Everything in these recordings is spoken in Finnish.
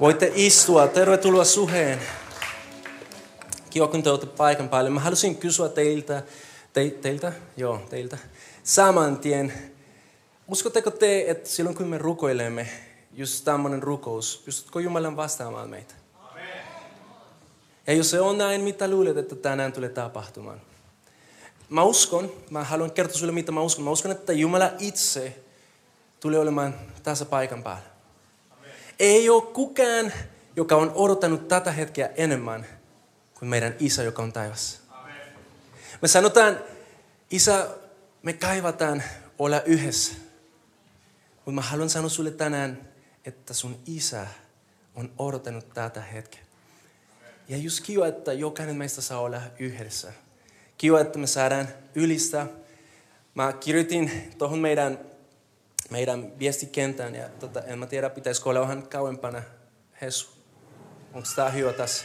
Voitte istua. Tervetuloa Suheen. Kiva, kun te olette paikan päälle. Mä halusin kysyä teiltä, te, teiltä, joo, teiltä, saman tien. Uskotteko te, että silloin kun me rukoilemme, just tämmöinen rukous, pystytkö Jumalan vastaamaan meitä? Amen. Ja jos se on näin, mitä luulet, että tänään tulee tapahtumaan? Mä uskon, mä haluan kertoa sulle, mitä mä uskon. Mä uskon, että Jumala itse tulee olemaan tässä paikan päällä. Ei ole kukaan, joka on odottanut tätä hetkeä enemmän kuin meidän isä, joka on taivassa. Me sanotaan, isä, me kaivataan olla yhdessä. Mutta mä haluan sanoa sulle tänään, että sun isä on odottanut tätä hetkeä. Ja just kiva, että jokainen meistä saa olla yhdessä. Kiva, että me saadaan ylistä. Mä kirjoitin tuohon meidän, meidän viestikentään ja tota, en mä tiedä, pitäisikö olla vähän kauempana. Hesu, onko tämä hyvä tässä?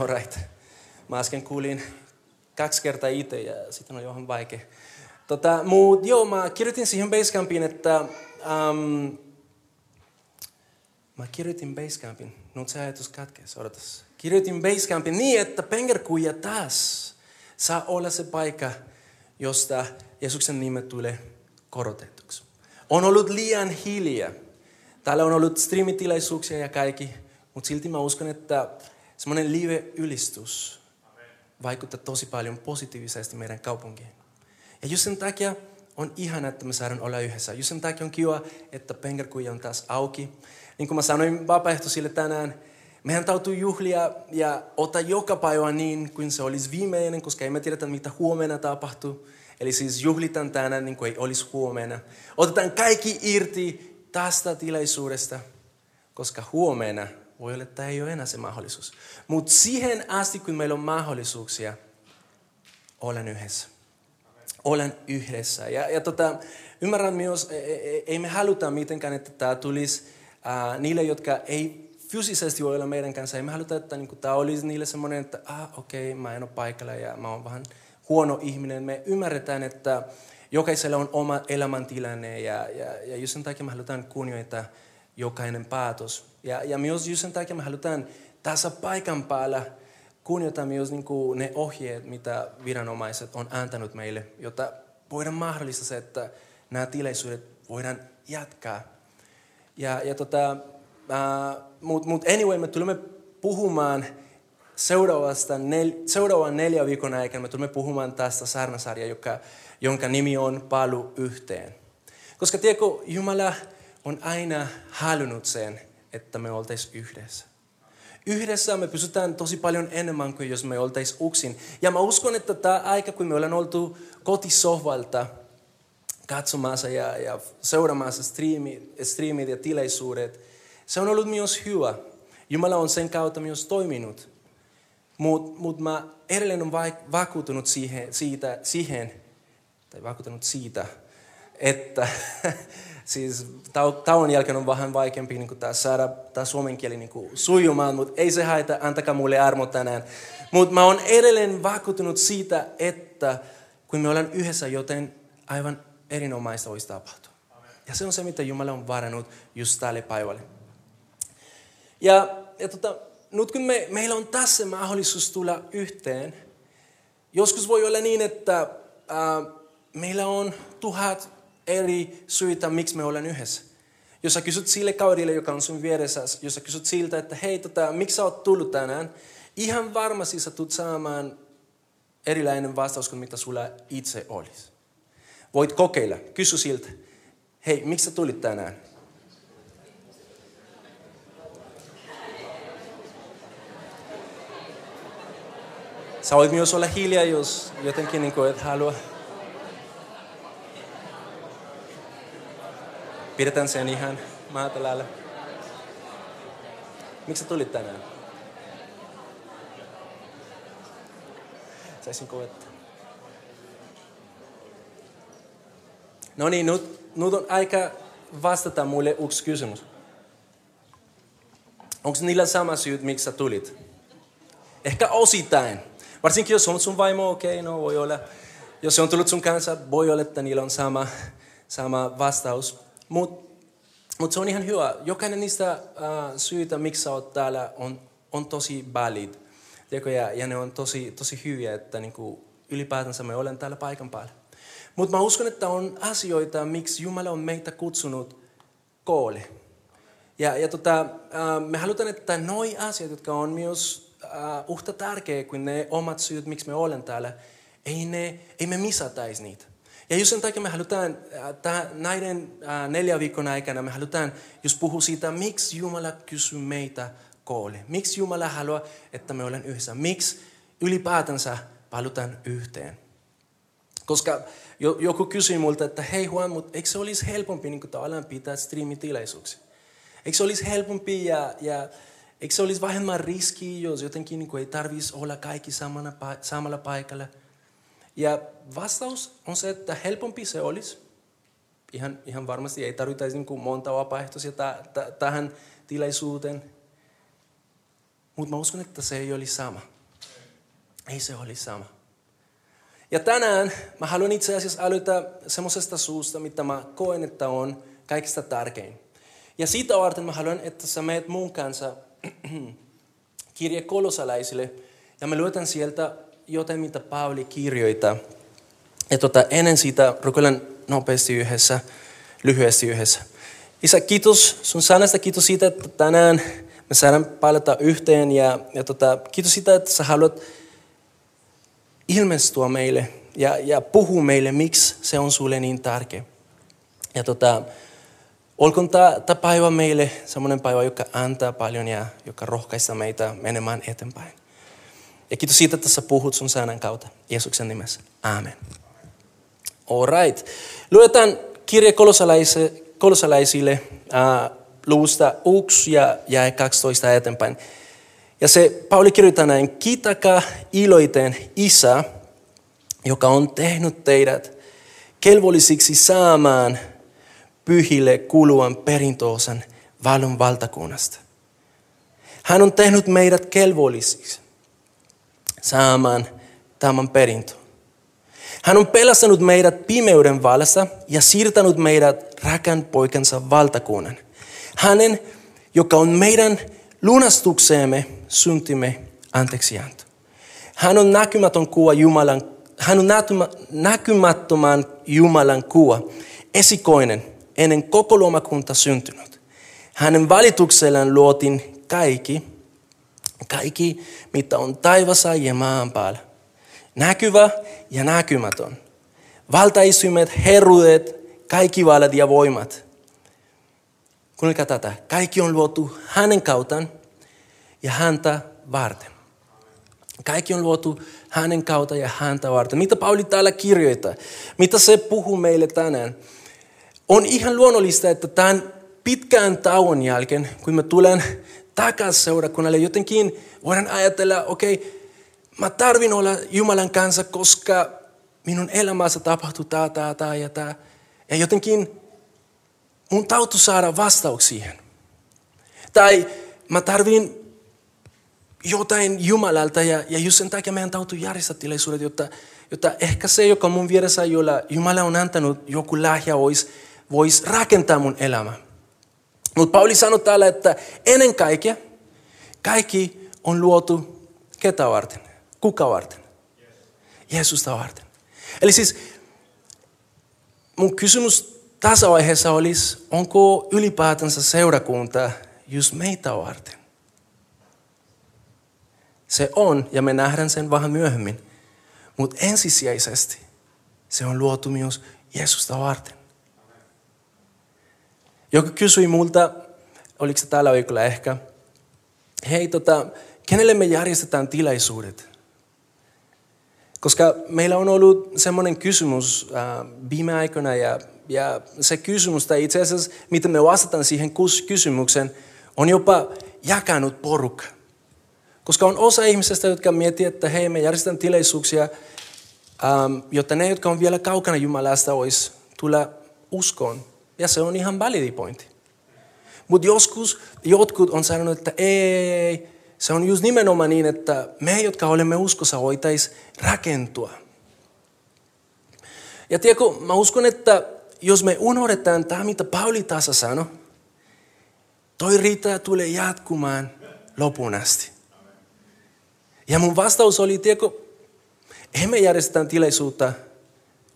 Alright. Mä äsken kuulin kaksi kertaa itse ja sitten on johon vaikea. Tota, mut joo, mä kirjoitin siihen Basecampiin, että um, mä kirjoitin Basecampin. Nyt se ajatus katkees, odotas. Kirjoitin Basecampin niin, että pengerkuja taas saa olla se paikka, josta Jeesuksen nime tulee korotetuksi. On ollut liian hiljaa. Täällä on ollut streamitilaisuuksia ja kaikki, mutta silti mä uskon, että semmoinen live-ylistys vaikuttaa tosi paljon positiivisesti meidän kaupunkiin. Ja just sen takia on ihana, että me saadaan olla yhdessä. Just sen takia on kiva, että Pengerkuja on taas auki. Niin kuin mä sanoin vapaaehtoisille tänään, mehän täytyy juhlia ja ottaa joka päivä niin kuin se olisi viimeinen, koska emme tiedetä, mitä huomenna tapahtuu. Eli siis juhlitaan tänään niin kuin ei olisi huomenna. Otetaan kaikki irti tästä tilaisuudesta, koska huomenna voi olla, että ei ole enää se mahdollisuus. Mutta siihen asti, kun meillä on mahdollisuuksia, olen yhdessä. Olen yhdessä. Ja, ja tota, ymmärrän myös, ei, e, ei me haluta mitenkään, että tämä tulisi ää, niille, jotka ei fyysisesti voi olla meidän kanssa. Ei me haluta, että niin tämä olisi niille semmoinen, että ah, okei, okay, mä en ole paikalla ja mä oon vähän huono ihminen. Me ymmärretään, että jokaisella on oma elämäntilanne ja, ja, ja just sen takia me halutaan kunnioittaa jokainen päätös. Ja, ja myös just sen takia me halutaan tässä paikan päällä kunnioittaa myös niin kuin ne ohjeet, mitä viranomaiset on antanut meille, jotta voidaan mahdollistaa se, että nämä tilaisuudet voidaan jatkaa. Ja, ja tota, uh, Mutta mut anyway, me tulemme puhumaan seuraavasta nel, seuraavan neljä viikon aikana, me tulemme puhumaan tästä saarnasarja, joka, jonka nimi on Palu yhteen. Koska tiedätkö, Jumala on aina halunnut sen, että me oltaisiin yhdessä. Yhdessä me pysytään tosi paljon enemmän kuin jos me oltaisiin uksin. Ja mä uskon, että tämä aika, kun me ollaan oltu kotisohvalta katsomassa ja, ja seuraamassa striimit, striimit ja tilaisuudet, se on ollut myös hyvä. Jumala on sen kautta myös toiminut. Mutta mut mä edelleen on vakuutunut siihen, siitä, siihen, tai vakuutunut siitä, että siis tauon jälkeen on vähän vaikeampi niin tämä saada tämä suomen kieli niin sujumaan, mutta ei se haita, antakaa mulle armo tänään. Mutta mä oon edelleen vakuuttunut siitä, että kun me ollaan yhdessä, joten aivan erinomaista olisi tapahtua. Ja se on se, mitä Jumala on varannut just tälle päivälle. Ja, ja tota, nyt kun me, meillä on tässä mahdollisuus tulla yhteen, joskus voi olla niin, että ää, meillä on tuhat eri syitä, miksi me ollaan yhdessä. Jos sä kysyt sille kaudille, joka on sun vieressä, jos sä kysyt siltä, että hei, tota, miksi sä oot tullut tänään, ihan varmasti sä tulet saamaan erilainen vastaus kuin mitä sulla itse olisi. Voit kokeilla, kysy siltä, hei, miksi sä tulit tänään? Sä voit myös olla hiljaa, jos jotenkin niin kuin et halua Pidetään sen ihan maatalällä. Miksi sä tulit tänään? Saisinko vettä? No niin, nyt, nyt on aika vastata mulle yksi kysymys. Onko niillä sama syyt, miksi sä tulit? Ehkä osittain. Varsinkin jos on sun vaimo, okei, okay, no voi olla. Jos se on tullut sun kanssa, voi olla, että niillä on sama, sama vastaus. Mutta mut se on ihan hyvä. Jokainen niistä uh, syitä, miksi sä oot täällä, on, on tosi valid. ja, ja ne on tosi, tosi hyviä, että niinku, ylipäätänsä me olen täällä paikan päällä. Mutta mä uskon, että on asioita, miksi Jumala on meitä kutsunut koolle. Ja, ja tota, äh, me halutaan, että noi asiat, jotka on myös äh, uhta tärkeä kuin ne omat syyt, miksi me olen täällä, ei, ne, ei me misataisi niitä. Ja just sen takia me halutaan äh, näiden äh, neljä viikon aikana, me halutaan just puhua siitä, miksi Jumala kysyy meitä koolle. Miksi Jumala haluaa, että me olen yhdessä. Miksi ylipäätänsä palutaan yhteen. Koska joku kysyi multa, että hei Juan, mutta eikö se olisi helpompi niin tavallaan pitää striimitilaisuuksia? Eikö se olisi helpompi ja, ja eikö se olisi vähemmän riski, jos jotenkin niin ei tarvitsisi olla kaikki samana, samalla paikalla? Ja vastaus on se, että helpompi se olisi. Ihan, ihan varmasti ei tarvitsisi niin kuin monta vapaaehtoisia t- tähän tilaisuuteen. Mutta mä uskon, että se ei olisi sama. Ei se olisi sama. Ja tänään mä haluan itse asiassa aloittaa semmoisesta suusta, mitä mä koen, että on kaikista tärkein. Ja siitä varten mä haluan, että sä meet mun kanssa kirje kolosalaisille. Ja mä luetan sieltä jotain, mitä Pauli kirjoittaa. Ja tota, ennen sitä rukoilen nopeasti yhdessä, lyhyesti yhdessä. Isä, kiitos sun sanasta, kiitos siitä, että tänään me saadaan palata yhteen. Ja, ja tota, kiitos siitä, että sä haluat ilmestyä meille ja, ja puhua meille, miksi se on sulle niin tärkeä. Ja tota, olkoon tämä päivä meille semmoinen päivä, joka antaa paljon ja joka rohkaista meitä menemään eteenpäin. Ja kiitos siitä, että sä puhut sun sanan kautta. Jeesuksen nimessä. Amen. All right. Luetaan kirja kolosalaisille, äh, luvusta 1 ja, ja 12 eteenpäin. Ja se Pauli kirjoittaa näin, kiitäkää iloiten Isä, joka on tehnyt teidät kelvollisiksi saamaan pyhille kuluvan perintöosan valon valtakunnasta. Hän on tehnyt meidät kelvollisiksi saamaan tämän perintö. Hän on pelastanut meidät pimeyden vallassa ja siirtänyt meidät rakan poikansa valtakunnan. Hänen, joka on meidän lunastukseemme syntimme anteeksianto. Hän on näkymätön kuva Jumalan, hän on näkymättömän Jumalan kuva, esikoinen, ennen koko luomakunta syntynyt. Hänen valituksellaan luotiin kaikki, kaikki, mitä on taivassa ja maan päällä. Näkyvä ja näkymätön. Valtaistuimet, herruudet, kaikki vallat ja voimat. Kuunnelkaa tätä. Kaikki on luotu hänen kautaan ja häntä varten. Kaikki on luotu hänen kautta ja häntä varten. Mitä Pauli täällä kirjoittaa? Mitä se puhuu meille tänään? On ihan luonnollista, että tämän pitkään tauon jälkeen, kun mä tulen takaisin seurakunnalle, jotenkin voidaan ajatella, okei, okay, mä tarvin olla Jumalan kanssa, koska minun elämässä tapahtuu tämä, tämä, tämä ja tämä. Ja jotenkin mun tautu saada vastaus siihen. Tai mä tarvin jotain Jumalalta ja, ja just sen takia meidän täytyy järjestää tilaisuudet, jotta, jotta ehkä se, joka mun vieressä, jolla Jumala on antanut joku lahja, voisi vois rakentaa mun elämä. Mutta Pauli sanoi täällä, että ennen kaikkea kaikki on luotu ketä varten? Kuka varten? Jeesusta varten. Eli siis mun kysymys tässä vaiheessa olisi, onko ylipäätänsä seurakunta just meitä varten? Se on, ja me nähdään sen vähän myöhemmin. Mutta ensisijaisesti se on luotu myös Jeesusta varten. Joku kysyi multa, oliko se tällä viikolla ehkä, hei tota, kenelle me järjestetään tilaisuudet? Koska meillä on ollut semmoinen kysymys äh, viime aikoina ja, ja se kysymys, tai itse asiassa miten me vastataan siihen kysymykseen, on jopa jakanut porukka. Koska on osa ihmisistä, jotka miettii, että hei, me järjestetään tilaisuuksia, ähm, jotta ne, jotka on vielä kaukana Jumalasta, olisi tulla uskoon. Ja se on ihan validi pointti. Mutta joskus jotkut on sanonut, että ei, se on just nimenomaan niin, että me, jotka olemme uskossa, voitaisiin rakentua. Ja tiedätkö, mä uskon, että jos me unohdetaan tämä, mitä Pauli tässä sanoi, toi riittää tulee jatkumaan lopun asti. Ja mun vastaus oli, tiedätkö, emme järjestetään tilaisuutta,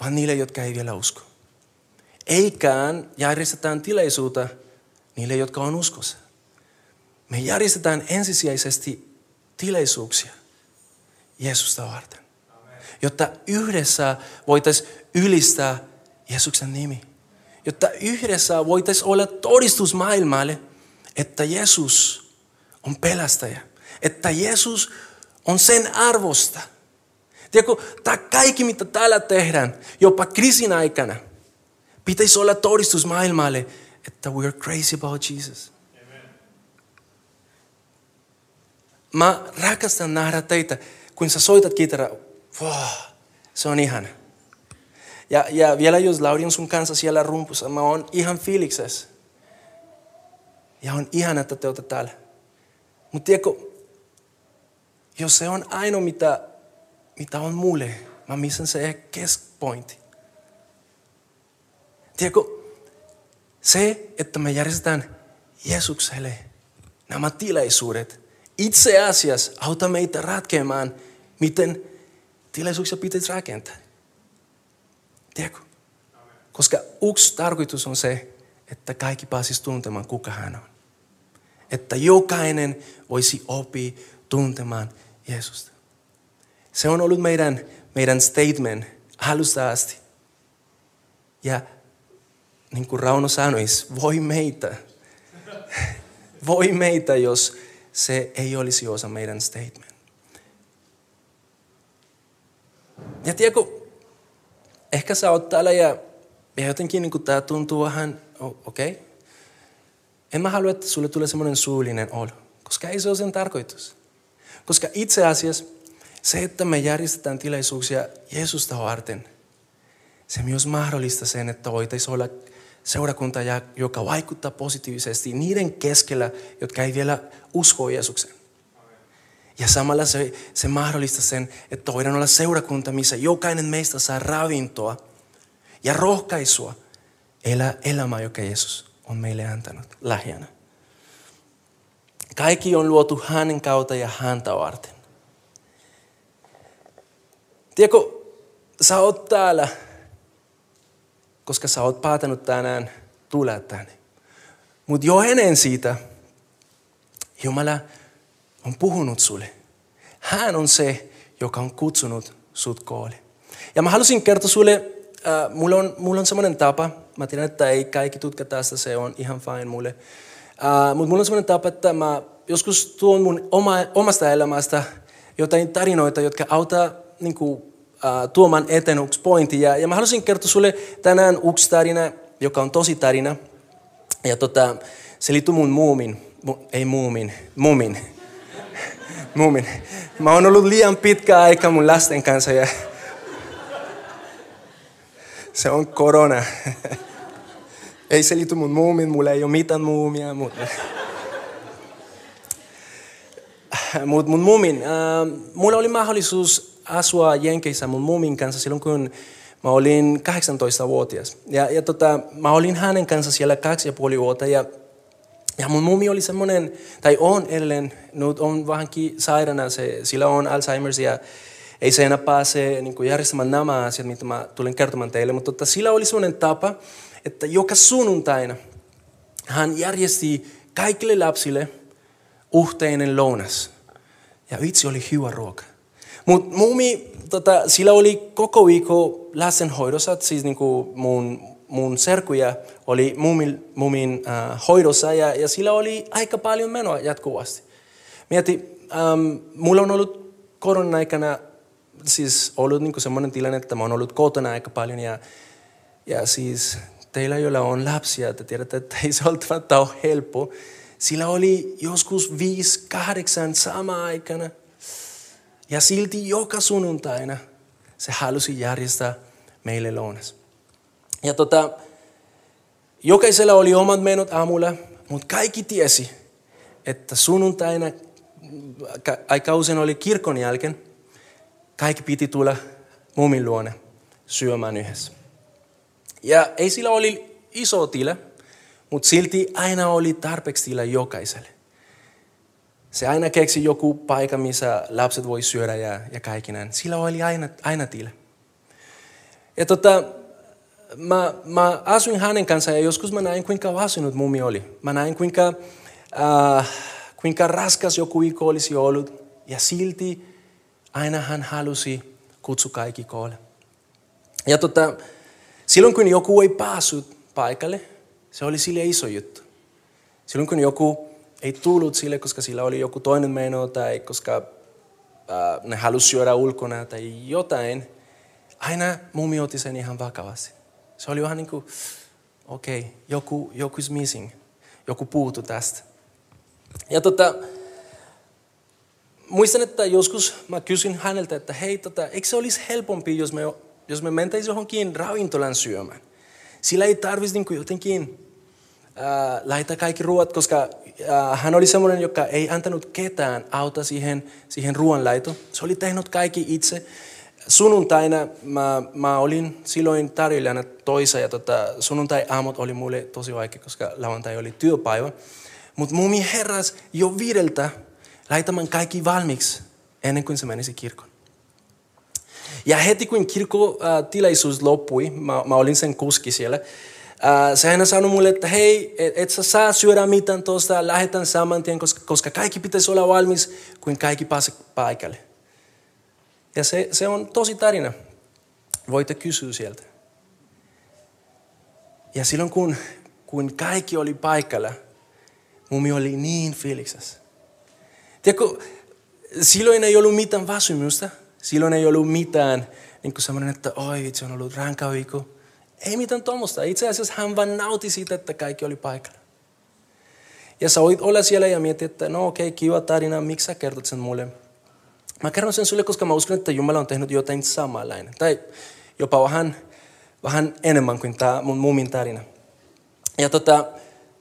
vaan niille, jotka ei vielä usko. Eikään järjestetään tilaisuutta niille, jotka on uskossa. Me järjestetään ensisijaisesti tilaisuuksia Jeesusta varten. Jotta yhdessä voitaisiin ylistää Jeesuksen nimi. Jotta yhdessä voitaisiin olla todistus maailmalle, että Jeesus on pelastaja. Että Jeesus on sen arvosta. Tiedätkö, tämä kaikki mitä täällä tehdään, jopa kriisin aikana, pitäisi olla todistus maailmalle, että we are crazy about Jesus. Mä rakastan nähdä teitä, kun sä soitat kitaraa. Wow, se on ihana. Ja, ja vielä jos Lauri on sun kanssa siellä rumpussa, mä oon ihan fiiliksessä. Ja on ihana, että te olette täällä. Mutta tiedätkö, jos se on ainoa, mitä, mitä on mulle, mä missan se keskpointti. Tiedätkö, se, että me järjestetään Jeesukselle nämä tilaisuudet, itse asiassa auttaa meitä ratkeamaan, miten tilaisuuksia pitäisi rakentaa. Tiedätkö? Koska yksi tarkoitus on se, että kaikki pääsisi tuntemaan, kuka hän on. Että jokainen voisi oppia tuntemaan Jeesusta. Se on ollut meidän, meidän statement alusta asti. Ja niin kuin Rauno sanoisi, voi meitä. Voi meitä, jos se ei olisi osa meidän statement. Ja tiedätkö, ehkä sä oot täällä ja, ja jotenkin niin tämä tuntuu vähän, okei. Okay. En mä halua, että sulle tulee semmoinen suullinen olo, koska ei se ole sen tarkoitus. Koska itse asiassa se, että me järjestetään tilaisuuksia Jeesusta varten, se myös mahdollista sen, että voitaisiin olla seurakunta, joka vaikuttaa positiivisesti niiden keskellä, jotka ei vielä usko Jeesuksen. Ja samalla se, se mahdollistaa sen, että voidaan olla seurakunta, missä jokainen meistä saa ravintoa ja rohkaisua elää elämää, joka Jeesus on meille antanut lähiönä. Kaikki on luotu hänen kautta ja häntä varten. Tiedätkö, sä oot täällä, koska sä oot päätänyt tänään tulla tänne. Mutta jo ennen siitä, Jumala on puhunut sulle. Hän on se, joka on kutsunut sut koolle. Ja mä halusin kertoa sulle, äh, mulla on, mulla on semmoinen tapa, mä tiedän, että ei kaikki tutka tästä, se on ihan fine mulle. Uh, mutta mulla on semmoinen tapa, että mä joskus tuon mun oma, omasta elämästä jotain tarinoita, jotka auttaa niin kuin, uh, tuomaan eteen yksi pointti. Ja, ja mä haluaisin kertoa sulle tänään yksi tarina, joka on tosi tarina. Ja tota, se liittyy mun muumin, mu, ei muumin, muumin. muumin. Mä oon ollut liian pitkä aika mun lasten kanssa ja se on korona. Ei se liity mun muumin, mulla ei ole mitään muumia. Mutta Mut mun muumin, äh, mulla oli mahdollisuus asua Jenkeissä mun muumin kanssa silloin, kun mä olin 18-vuotias. Ja, ja tota, mä olin hänen kanssa siellä kaksi ja puoli vuotta. Ja, ja mun mumi oli semmoinen, tai on edelleen, nyt on vähänkin sairaana, se, sillä on Alzheimer's ja ei se enää pääse niin järjestämään nämä asiat, mitä mä tulen kertomaan teille. Mutta tota, sillä oli semmoinen tapa, että joka sunnuntaina hän järjesti kaikille lapsille yhteinen lounas. Ja vitsi oli hyvä ruoka. Mutta mumi, tota, sillä oli koko viikko lastenhoidossa, siis niinku mun, mun serkuja oli mumin, mumin äh, hoidossa ja, ja sillä oli aika paljon menoa jatkuvasti. Mieti, ähm, mulla on ollut koronan aikana siis ollut niinku semmoinen tilanne, että mä oon ollut kotona aika paljon ja, ja siis teillä, joilla on lapsia, te tiedätte, että ei se välttämättä ole helppo. sillä oli joskus viisi, kahdeksan sama aikana. Ja silti joka sunnuntaina se halusi järjestää meille lounas. Ja tota, jokaisella oli omat menot aamulla, mutta kaikki tiesi, että sunnuntaina, aika usein oli kirkon jälkeen, kaikki piti tulla mumin luone syömään yhdessä. Ja ei sillä oli iso tila, mutta silti aina oli tarpeeksi tila jokaiselle. Se aina keksi joku paikka, missä lapset voi syödä ja, ja kaikki näin. Sillä oli aina, aina tila. Ja tota, mä, mä asuin hänen kanssaan ja joskus mä näin, kuinka asunut mummi oli. Mä näin, kuinka, äh, kuinka raskas joku viikko olisi ollut. Ja silti aina hän halusi kutsua kaikki koolle. Ja tota, silloin kun joku ei päässyt paikalle, se oli sille iso juttu. Silloin kun joku ei tullut sille, koska sillä oli joku toinen meno tai koska äh, ne halusi syödä ulkona tai jotain, aina mummi otti sen ihan vakavasti. Se oli vähän niin kuin, okei, okay, joku, joku is missing. Joku puutu tästä. Ja tota, muistan, että joskus mä kysyin häneltä, että hei, tota, eikö se olisi helpompi, jos me, jos me mentäisiin johonkin ravintolan syömään? Sillä ei tarvitsisi niin jotenkin äh, laittaa kaikki ruoat, koska hän oli semmoinen, joka ei antanut ketään auta siihen, siihen ruoanlaitoon. Se oli tehnyt kaikki itse sunnuntaina mä, mä olin silloin tarjoilijana toisa ja tota, sunnuntai-aamut oli mulle tosi vaikea, koska lauantai oli työpäivä. Mutta mummi herras jo viideltä laitamaan kaikki valmiiksi ennen kuin se menisi kirkon. Ja heti kun kirkkotilaisuus loppui, mä, mä olin sen kuski siellä, Uh, se aina sanoi mulle, että hei, et, et sä saa syödä mitään tuosta, lähetän saman tien, koska, koska kaikki pitäisi olla valmis, kun kaikki pääsee paikalle. Ja se, se on tosi tarina. Voitte kysyä sieltä. Ja silloin kun, kun kaikki oli paikalla, mummi oli niin fiiliksessä. Tiedätkö, silloin ei ollut mitään väsymystä. Silloin ei ollut mitään niin kuin semmoinen, että oi, se on ollut rankka viikko. Ei mitään tuommoista. Itse asiassa hän vaan nauti siitä, että kaikki oli paikalla. Ja sä voit olla siellä ja miettiä, että no okei, okay, kiva tarina, miksi sä kertot sen mulle? Mä kerron sen sulle, koska mä uskon, että Jumala on tehnyt jotain samanlainen. Tai jopa vähän, vähän enemmän kuin tämä mun mummin tarina. Ja tota,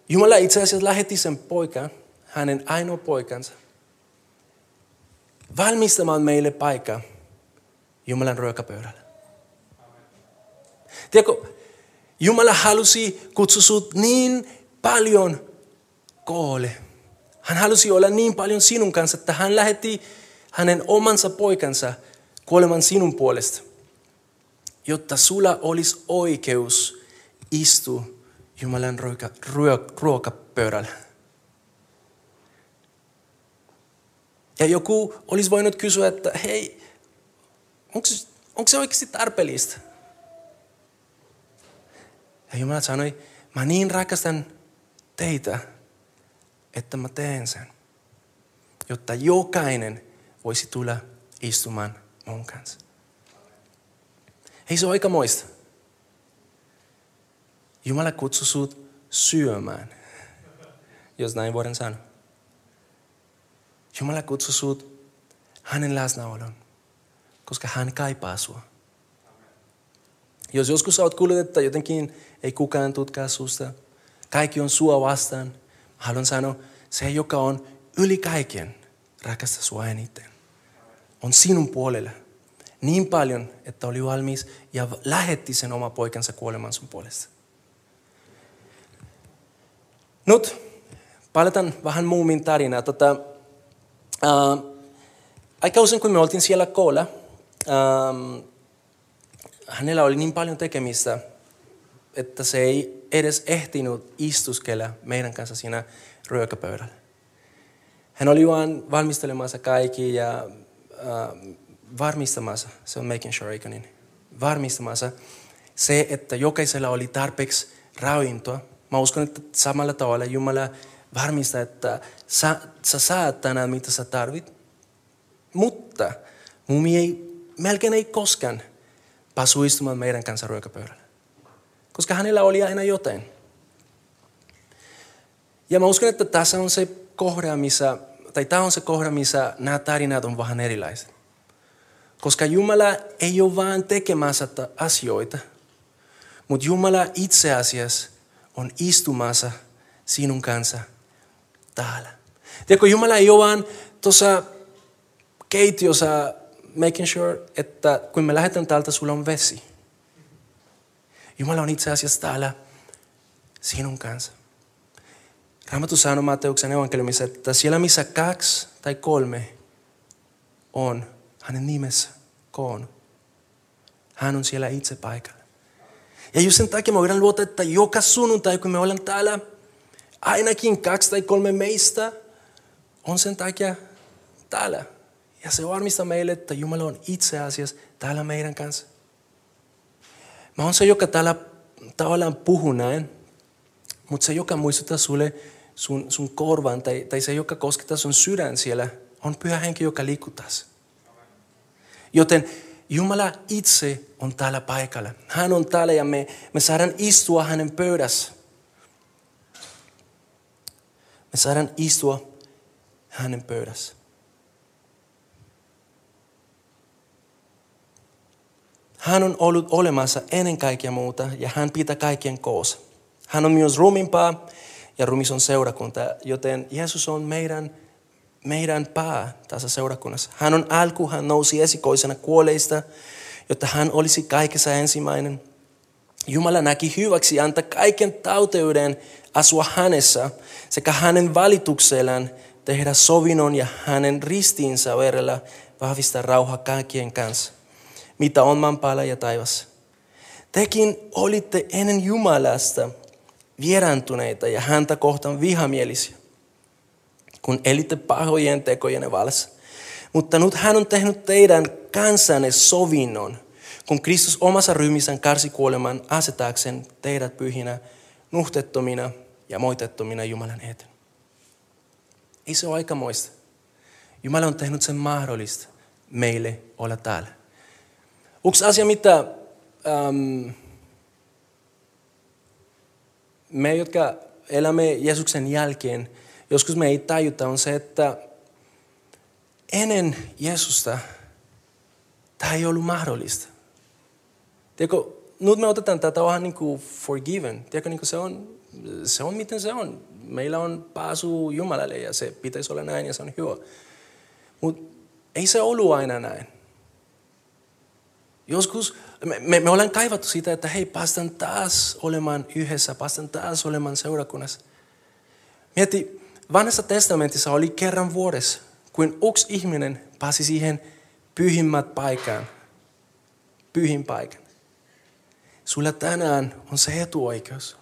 Jumala itse asiassa lähetti sen poikan, hänen ainoa poikansa, valmistamaan meille paikkaa Jumalan ruokapöydällä. Tiedätkö, Jumala halusi kutsua sut niin paljon koolle. Hän halusi olla niin paljon sinun kanssa, että hän lähetti hänen omansa poikansa kuoleman sinun puolesta, jotta sulla olisi oikeus istua Jumalan ruoka, ruokapöydällä. Ja joku olisi voinut kysyä, että hei, onko se oikeasti tarpeellista? Ja Jumala sanoi, mä niin rakastan teitä, että mä teen sen, jotta jokainen voisi tulla istumaan mun kanssa. Ei se ole aika moista. Jumala kutsuu sut syömään, jos näin voidaan sanoa. Jumala kutsuu sut hänen läsnäolon, koska hän kaipaa sua. Jos joskus olet kuullut, että jotenkin ei kukaan tutkaa susta, kaikki on sua vastaan, haluan sanoa, se joka on yli kaiken, rakasta sua eniten on sinun puolella niin paljon, että oli valmis ja lähetti sen oma poikansa kuolemaan sun puolesta. Nyt palataan vähän muumin tarinaa. Tota, äh, aika usein kun me oltiin siellä koolla, äh, hänellä oli niin paljon tekemistä, että se ei edes ehtinyt istuskella meidän kanssa siinä ruokapöydällä. Hän oli vain valmistelemassa kaikki ja äh, varmistamassa, se on making sure, eikö niin? Varmistamassa se, että jokaisella oli tarpeeksi ravintoa. Mä uskon, että samalla tavalla Jumala varmistaa, että sä, sä saat tänään mitä sä tarvit. Mutta mummi ei, melkein ei koskaan päässyt istumaan meidän kanssa ruokapöydällä. Koska hänellä oli aina jotain. Ja mä uskon, että tässä on se kohde, missä, tai tämä on se kohde, missä nämä tarinat on vähän erilaiset. Koska Jumala ei ole vain tekemässä asioita, mutta Jumala itse asiassa on istumassa sinun kanssa täällä. Tiedätkö, Jumala ei ole vaan tuossa keitiossa making sure, että kun me lähdetään täältä, sulla on vesi. Jumala on itse asiassa täällä sinun kanssa. Raamattu sanoo Matteuksen evankeliumissa, että siellä missä kaksi tai kolme on hänen nimessä koon, hän on siellä itse paikalla. Ja just sen takia me voidaan luota, että joka sunnuntai, kun me ollaan täällä, ainakin kaksi tai kolme meistä on sen takia täällä. Ja se varmistaa meille, että Jumala on itse asiassa täällä meidän kanssa. Mä oon se, joka täällä tavallaan puhuu näin, mutta se, joka muistuttaa sulle sun, sun korvan tai, tai se, joka koskettaa sun sydän siellä, on pyhä henki, joka liikuttaa. Joten Jumala itse on täällä paikalla. Hän on täällä ja me, me saadaan istua hänen pöydässä. Me saadaan istua hänen pöydässä. Hän on ollut olemassa ennen kaikkea muuta ja hän pitää kaikkien koossa. Hän on myös rumimpaa ja rumis on seurakunta, joten Jeesus on meidän, meidän pää tässä seurakunnassa. Hän on alku, hän nousi esikoisena kuoleista, jotta hän olisi kaikessa ensimmäinen. Jumala näki hyväksi antaa kaiken tauteuden asua hänessä sekä hänen valituksellaan tehdä sovinnon ja hänen ristiinsä verellä vahvistaa rauha kaikkien kanssa mitä on maan päällä ja taivassa. Tekin olitte ennen Jumalasta vieraantuneita ja häntä kohtaan vihamielisiä, kun elitte pahojen tekojen vallassa. Mutta nyt hän on tehnyt teidän kansanne sovinnon, kun Kristus omassa ryhmissään karsi kuoleman asetaakseen teidät pyhinä, nuhtettomina ja moitettomina Jumalan eteen. Ei se ole aikamoista. Jumala on tehnyt sen mahdollista meille olla täällä. Yksi asia, mitä ähm, me, jotka elämme Jeesuksen jälkeen, joskus me ei tajuta, on se, että ennen Jeesusta tämä ei ollut mahdollista. Tiedätkö, nyt me otetaan tätä vähän niin kuin forgiven. Tiedätkö, niin kuin se, on, se on miten se on. Meillä on pääsy Jumalalle ja se pitäisi olla näin ja se on hyvä. Mutta ei se ollut aina näin. Joskus me, me, me ollaan kaivattu sitä, että hei, päästään taas olemaan yhdessä, päästään taas olemaan seurakunnassa. Mieti, vanhassa testamentissa oli kerran vuodessa, kun yksi ihminen pääsi siihen pyhimmät paikan, pyhin paikan. Sulla tänään on se etuoikeus.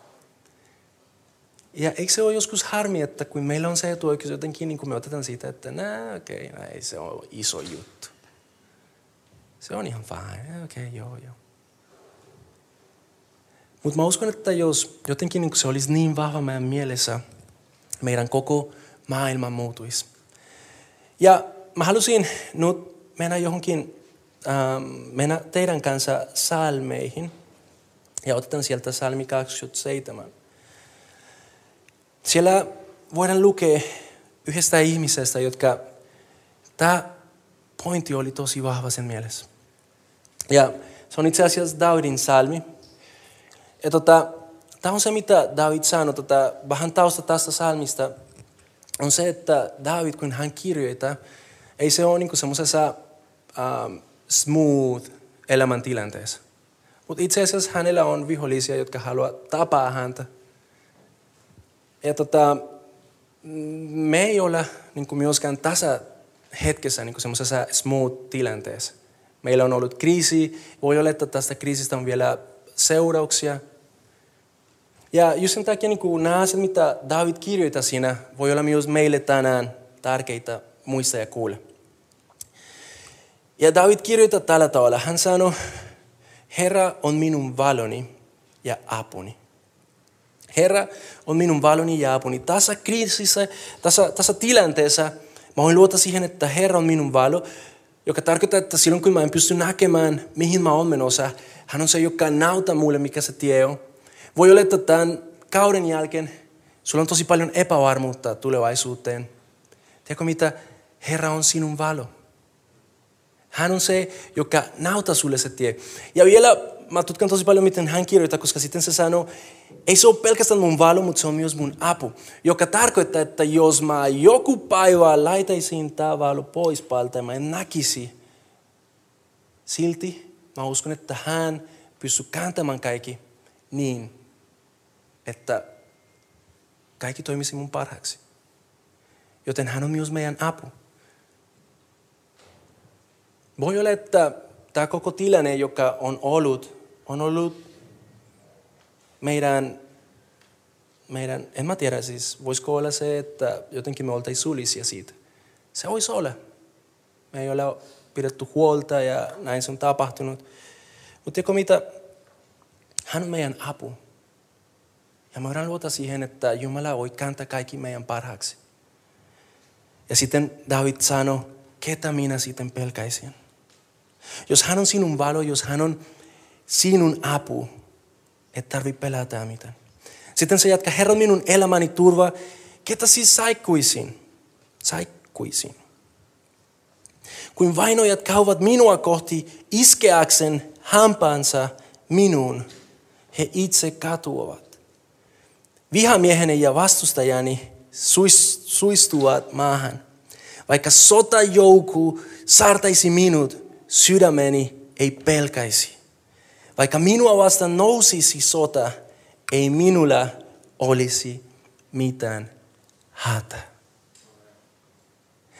Ja eikö se ole joskus harmi, että kun meillä on se etuoikeus jotenkin, niin kuin me otetaan siitä, että nää, okei, okay, ei se ole iso juttu. Se on ihan fine. Okei, okay, joo, joo. Mutta mä uskon, että jos jotenkin niin se olisi niin vahva meidän mielessä, meidän koko maailma muutuisi. Ja mä halusin nyt mennä johonkin, ähm, mennä teidän kanssa salmeihin. Ja otetaan sieltä salmi 27. Siellä voidaan lukea yhdestä ihmisestä, jotka tämä pointti oli tosi vahva sen mielessä. Ja se on itse asiassa Davidin salmi. Ja tota, tämä on se, mitä David sanoi, tota, vähän tausta tästä salmista, on se, että David, kun hän kirjoittaa, ei se ole niinku semmoisessa um, smooth elämäntilanteessa. Mutta itse asiassa hänellä on vihollisia, jotka haluaa tapaa häntä. Ja tota, me ei ole niin myöskään tässä hetkessä niin semmoisessa smooth tilanteessa. Meillä on ollut kriisi, voi olla, että tästä kriisistä on vielä seurauksia. Ja just sen takia niin nämä asiat, mitä David kirjoittaa siinä, voi olla myös meille tänään tärkeitä muistaa ja kuulla. Ja David kirjoittaa tällä tavalla. Hän sanoi, Herra on minun valoni ja apuni. Herra on minun valoni ja apuni. Tässä kriisissä, tässä, tässä tilanteessa, mä voin luota siihen, että Herra on minun valo, joka tarkoittaa, että silloin kun mä en pysty näkemään, mihin mä oon menossa, hän on se, joka näyttää mulle, mikä se tie on. Voi olla, että tämän kauden jälkeen Sulla on tosi paljon epävarmuutta tulevaisuuteen. Tiedätkö mitä? Herra on sinun valo. Hän on se, joka näyttää sulle se tie. Ja vielä mä tutkan tosi paljon, miten hän kirjoittaa, koska sitten se sanoo, ei se ole pelkästään mun valo, mutta se on myös mun apu. Joka tarkoittaa, että jos mä joku päivä laitaisin tämä valo pois päältä mä en näkisi, silti mä uskon, että hän pystyy kääntämään kaikki niin, että kaikki toimisi mun parhaaksi. Joten hän on myös meidän apu. Voi olla, että tämä koko tilanne, joka on ollut, on ollut meidän, meidän, en mä tiedä siis, voisiko olla se, että jotenkin me oltaisiin sulisia siitä. Se voisi olla. Me ei ole pidetty huolta ja näin se on tapahtunut. Mutta tiedätkö mitä? Hän on meidän apu. Ja me voidaan luota siihen, että Jumala voi kääntää kaikki meidän parhaaksi. Ja sitten David sanoi, ketä minä sitten pelkäisin. Jos hän on sinun valo, jos hän on sinun apu, et tarvi pelätä mitään. Sitten se jatkaa, Herra minun elämäni turva, ketä siis saikkuisin? Saikkuisin. Kun vainojat kauvat minua kohti iskeäksen hampaansa minuun, he itse katuovat. Vihamieheni ja vastustajani suistuvat maahan. Vaikka sotajouku saartaisi minut, sydämeni ei pelkäisi. Vaikka minua vastaan nousisi sota, ei minulla olisi mitään hätä.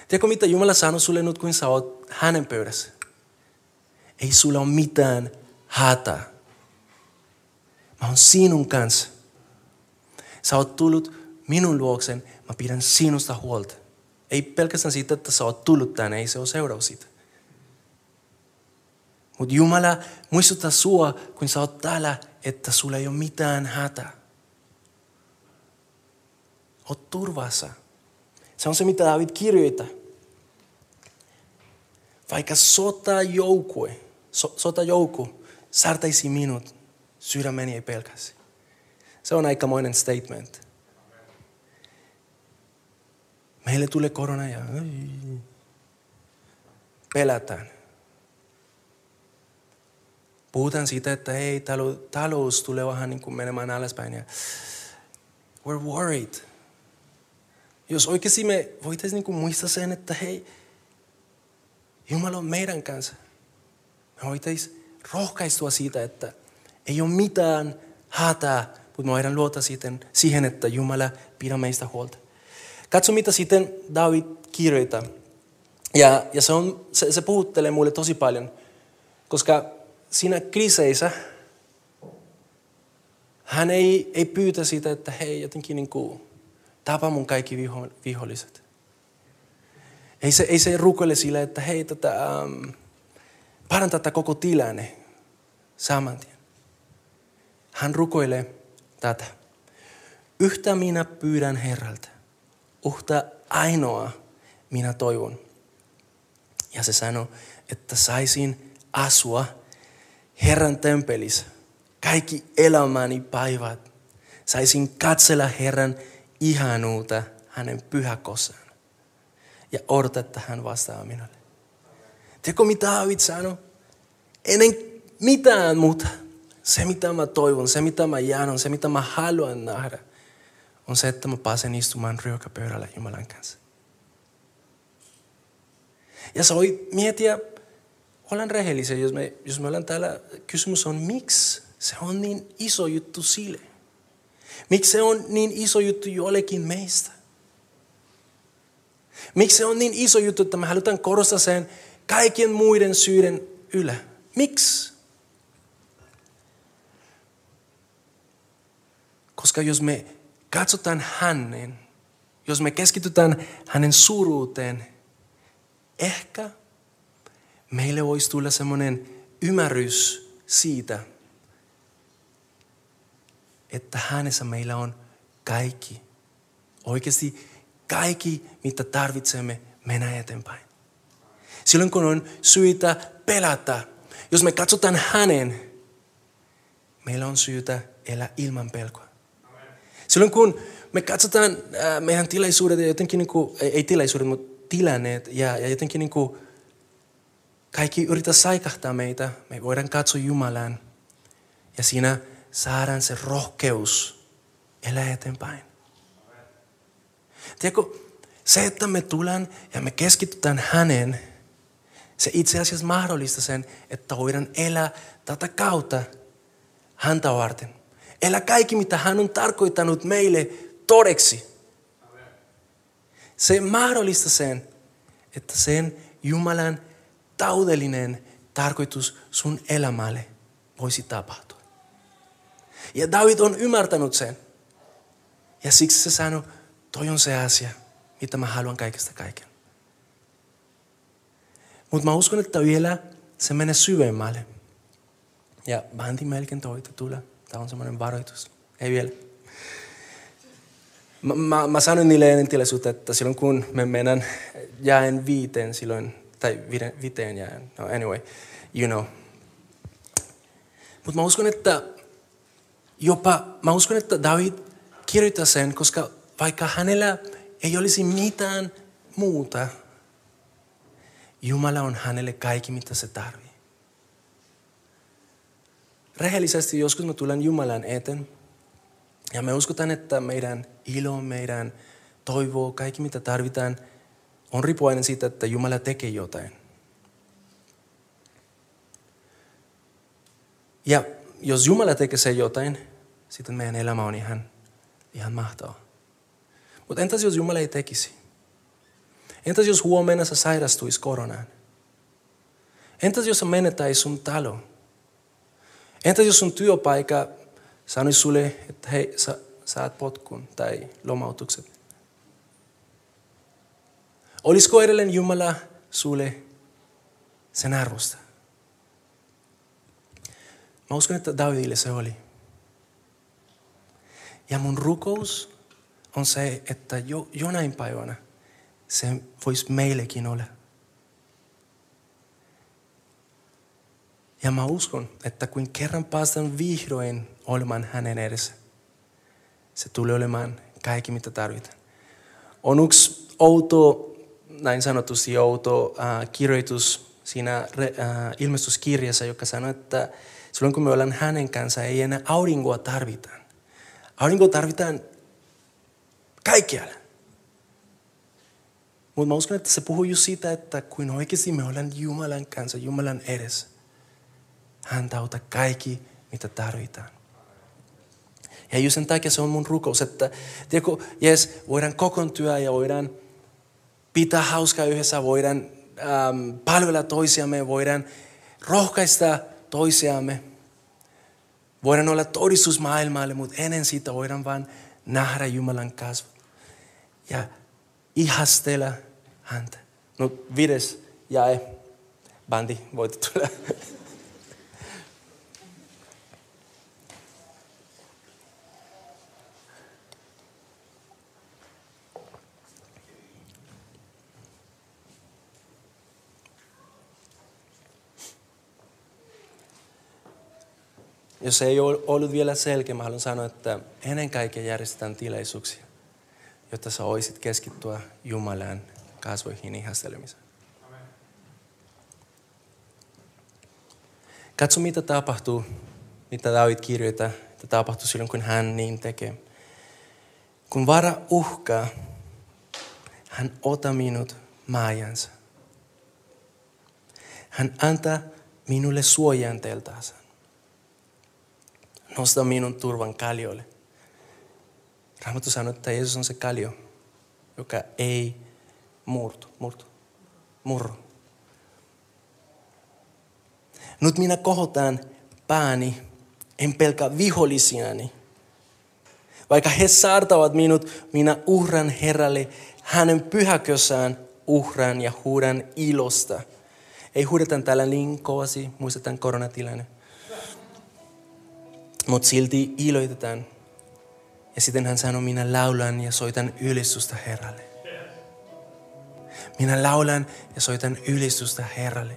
Tiedätkö mitä Jumala sanoi sulle nyt, kun sä oot hänen pöydässä? Ei sulla ole mitään hätää. Mä oon sinun kanssa. Sä oot tullut minun luoksen, mä pidän sinusta huolta. Ei pelkästään siitä, että sä oot tullut tänne, ei se ole seuraus siitä. Mutta Jumala muistuttaa sua, kun sä oot täällä, että sulla ei ole mitään hätää. Oot turvassa. Se on se, mitä David kirjoittaa. Vaikka sotajoukue, so, sotajoukku sartaisi minut, sydämeni ei pelkäsi. Se on aikamoinen statement. Meille tulee korona ja pelätään. Puhutaan siitä, että hei, talous tulee vähän niin kuin menemään alaspäin ja we're worried. Jos oikeasti me voitaisiin niin kuin muistaa sen, että hei, Jumala on meidän kanssa. Me voitaisiin rohkaistua siitä, että ei ole mitään hätää, mutta me voidaan luota siihen, että Jumala pidä meistä huolta. Katso, mitä sitten David kirjoittaa. Ja, ja se, on, se, se puhuttelee mulle tosi paljon, koska siinä kriseissä hän ei, ei pyytä sitä, että hei, jotenkin niin kuin, tapa mun kaikki viho, viholliset. Ei se, ei se rukoile sille, että hei, tätä, um, parantaa tätä koko tilanne saman tien. Hän rukoilee tätä. Yhtä minä pyydän Herralta. Uhta ainoa minä toivon. Ja se sanoi, että saisin asua Herran tempelissä kaikki elämäni päivät. Saisin katsella Herran ihanuutta hänen pyhäkossaan. Ja odottaa, että hän vastaa minulle. Tiedätkö mitä David sanoi? Ennen mitään muuta. Se mitä mä toivon, se mitä mä jään, se mitä mä haluan nähdä, on se, että mä pääsen istumaan ryökäpöydällä Jumalan kanssa. Ja sä voit miettiä olen rehellisiä, jos me, jos me ollaan täällä, kysymys on miksi se on niin iso juttu sille? Miksi se on niin iso juttu jollekin meistä? Miksi se on niin iso juttu, että me halutaan korostaa sen kaikkien muiden syiden ylä? Miksi? Koska jos me katsotaan hänen, jos me keskitytään hänen suruuteen, ehkä meille voisi tulla semmoinen ymmärrys siitä, että hänessä meillä on kaikki. Oikeasti kaikki, mitä tarvitsemme mennä eteenpäin. Silloin kun on syytä pelätä, jos me katsotaan hänen, meillä on syytä elää ilman pelkoa. Silloin kun me katsotaan äh, meidän tilaisuudet ja jotenkin, niin kuin, ei, tilaisuudet, mutta tilanneet ja, ja jotenkin niin kuin, kaikki yrittää saikahtaa meitä. Me voidaan katsoa Jumalaan ja siinä saadaan se rohkeus elää eteenpäin. Tiedätkö, se, että me tullaan ja me keskitytään häneen, se itse asiassa mahdollistaa sen, että voidaan elää tätä kautta häntä varten. Elää kaikki, mitä hän on tarkoittanut meille todeksi. Se mahdollistaa sen, että sen Jumalan taudellinen tarkoitus sun elämälle voisi tapahtua. Ja David on ymmärtänyt sen. Ja siksi se sanoi, toi on se asia, mitä mä haluan kaikesta kaiken. Mutta mä uskon, että vielä se menee syvemmälle. Ja bändi melkein toita tulee. Tämä on semmoinen varoitus. Ei vielä. Mä, mä, mä sanoin niille ennen tilaisuutta, että silloin kun me mennään jään viiteen silloin, tai viteen jään, no anyway, you know. Mutta mä uskon, että jopa, mä uskon, että David kirjoittaa sen, koska vaikka hänellä ei olisi mitään muuta, Jumala on hänelle kaikki, mitä se tarvii. Rehellisesti joskus me tulen Jumalan eteen ja me uskotaan, että meidän ilo, meidän toivo, kaikki mitä tarvitaan, on riippuvainen siitä, että Jumala tekee jotain. Ja jos Jumala tekee se jotain, sitten meidän elämä on ihan, ihan mahtavaa. Mutta entäs jos Jumala ei tekisi? Entäs jos huomenna sä sairastuisi koronaan? Entäs jos sä menettäisi sun talo? Entäs jos sun työpaikka sanoisi sulle, että hei, sä saat potkun tai lomautukset? Olisiko edelleen Jumala sulle sen arvosta? Mä uskon, että Davidille se oli. Ja mun rukous on se, että jo, jonain päivänä se voisi meillekin olla. Ja mä uskon, että kun kerran päästään vihdoin olemaan hänen edessä, se tulee olemaan kaikki, mitä tarvitaan. On yksi outo, näin sanotusti outo äh, kirjoitus siinä äh, ilmestyskirjassa, joka sanoo, että silloin kun me ollaan hänen kanssa, ei enää aurinkoa tarvitaan. Aurinko tarvitaan kaikkialla. Mutta mä uskon, että se puhuu just siitä, että kun oikeasti me ollaan Jumalan kanssa, Jumalan edessä, hän tauta kaikki, mitä tarvitaan. Ja just sen takia se on mun rukous, että tiedätkö, yes, voidaan kokoontua ja voidaan pitää hauskaa yhdessä, voidaan ähm, palvella toisiamme, voidaan rohkaista toisiamme. Voidaan olla todistus maailmalle, mutta ennen sitä voidaan vain nähdä Jumalan kasvot. Ja ihastella häntä. No viides jae. Bandi, voit tulla. Jos ei ole ollut vielä selkeä, mä haluan sanoa, että ennen kaikkea järjestetään tilaisuuksia, jotta sä oisit keskittyä Jumalan kasvoihin ihastelemiseen. Katso, mitä tapahtuu, mitä David kirjoittaa, että tapahtuu silloin, kun hän niin tekee. Kun vara uhkaa, hän ota minut maajansa. Hän antaa minulle suojanteeltaansa nosta minun turvan kaljoille. Raamattu sanoo, että Jeesus on se kaljo, joka ei murtu, murtu, murru. Nyt minä kohotan pääni, en pelkä vihollisiani. Vaikka he saartavat minut, minä uhran Herralle hänen pyhäkössään uhran ja huudan ilosta. Ei huudeta täällä niin kovasti, muistetaan koronatilanne mutta silti iloitetaan. Ja sitten hän sanoi, minä laulan ja soitan ylistystä Herralle. Minä laulan ja soitan ylistystä Herralle.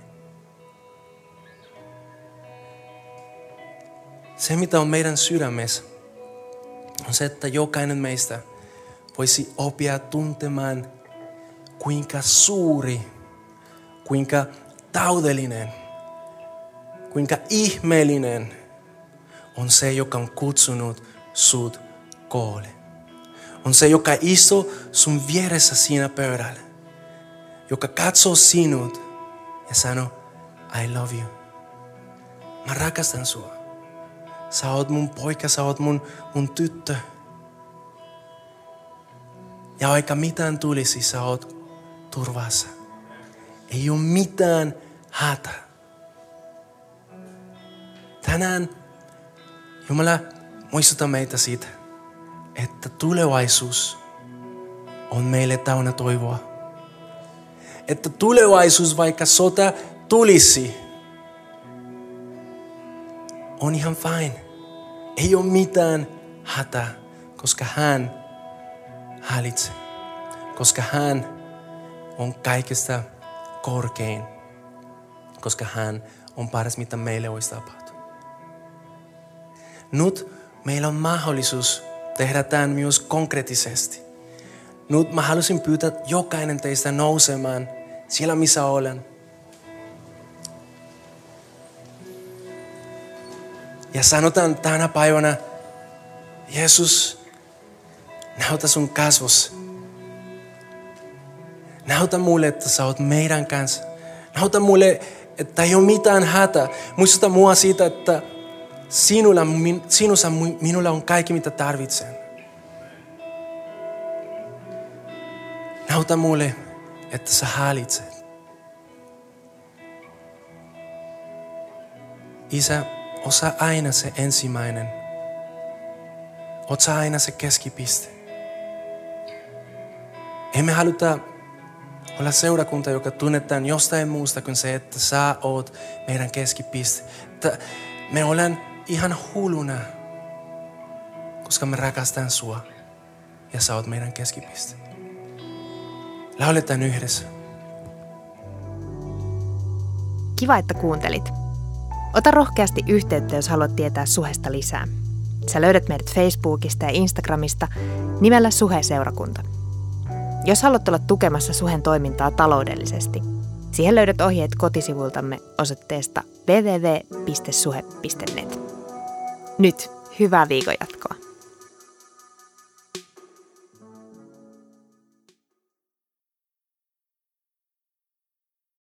Se, mitä on meidän sydämessä, on se, että jokainen meistä voisi oppia tuntemaan, kuinka suuri, kuinka taudellinen, kuinka ihmeellinen on se, joka on kutsunut sut koolle. On se, joka istuu sun vieressä siinä pöydällä, joka katsoo sinut ja sanoo, I love you. Mä rakastan sua. Sä oot mun poika, sä oot mun, mun tyttö. Ja vaikka mitään tulisi, sä oot turvassa. Ei ole mitään hätä. Tänään Jumala muistuta meitä siitä, että tulevaisuus on meille täynnä toivoa. Että tulevaisuus, vaikka sota tulisi, on ihan fine. Ei ole mitään hätää, koska hän häälitsee. Koska hän on kaikesta korkein. Koska hän on paras, mitä meille olisi tapahtunut. Nyt meillä on mahdollisuus tehdä tämän myös konkreettisesti. Nyt mä haluaisin pyytää jokainen teistä nousemaan siellä, missä olen. Ja sanotaan tänä päivänä, Jeesus, näytä sun kasvos. Näytä mulle, että sä oot meidän kanssa. Näytä mulle, että ei ole mitään hätä. Muistuta mua siitä, että sinulla, sinussa minulla on kaikki, mitä tarvitsen. Näytä mulle, että sä häälitset. Isä, osa aina se ensimmäinen. Osa aina se keskipiste. Emme haluta olla seurakunta, joka tunnetaan jostain muusta kuin se, että sä oot meidän keskipiste. Me olen ihan hulluna, koska me rakastan sua ja sä oot meidän keskipiste. Lauletaan yhdessä. Kiva, että kuuntelit. Ota rohkeasti yhteyttä, jos haluat tietää suhesta lisää. Sä löydät meidät Facebookista ja Instagramista nimellä Suhe-seurakunta. Jos haluat olla tukemassa Suhen toimintaa taloudellisesti, siihen löydät ohjeet kotisivultamme osoitteesta www.suhe.net. Nyt hyvää viikon jatkoa.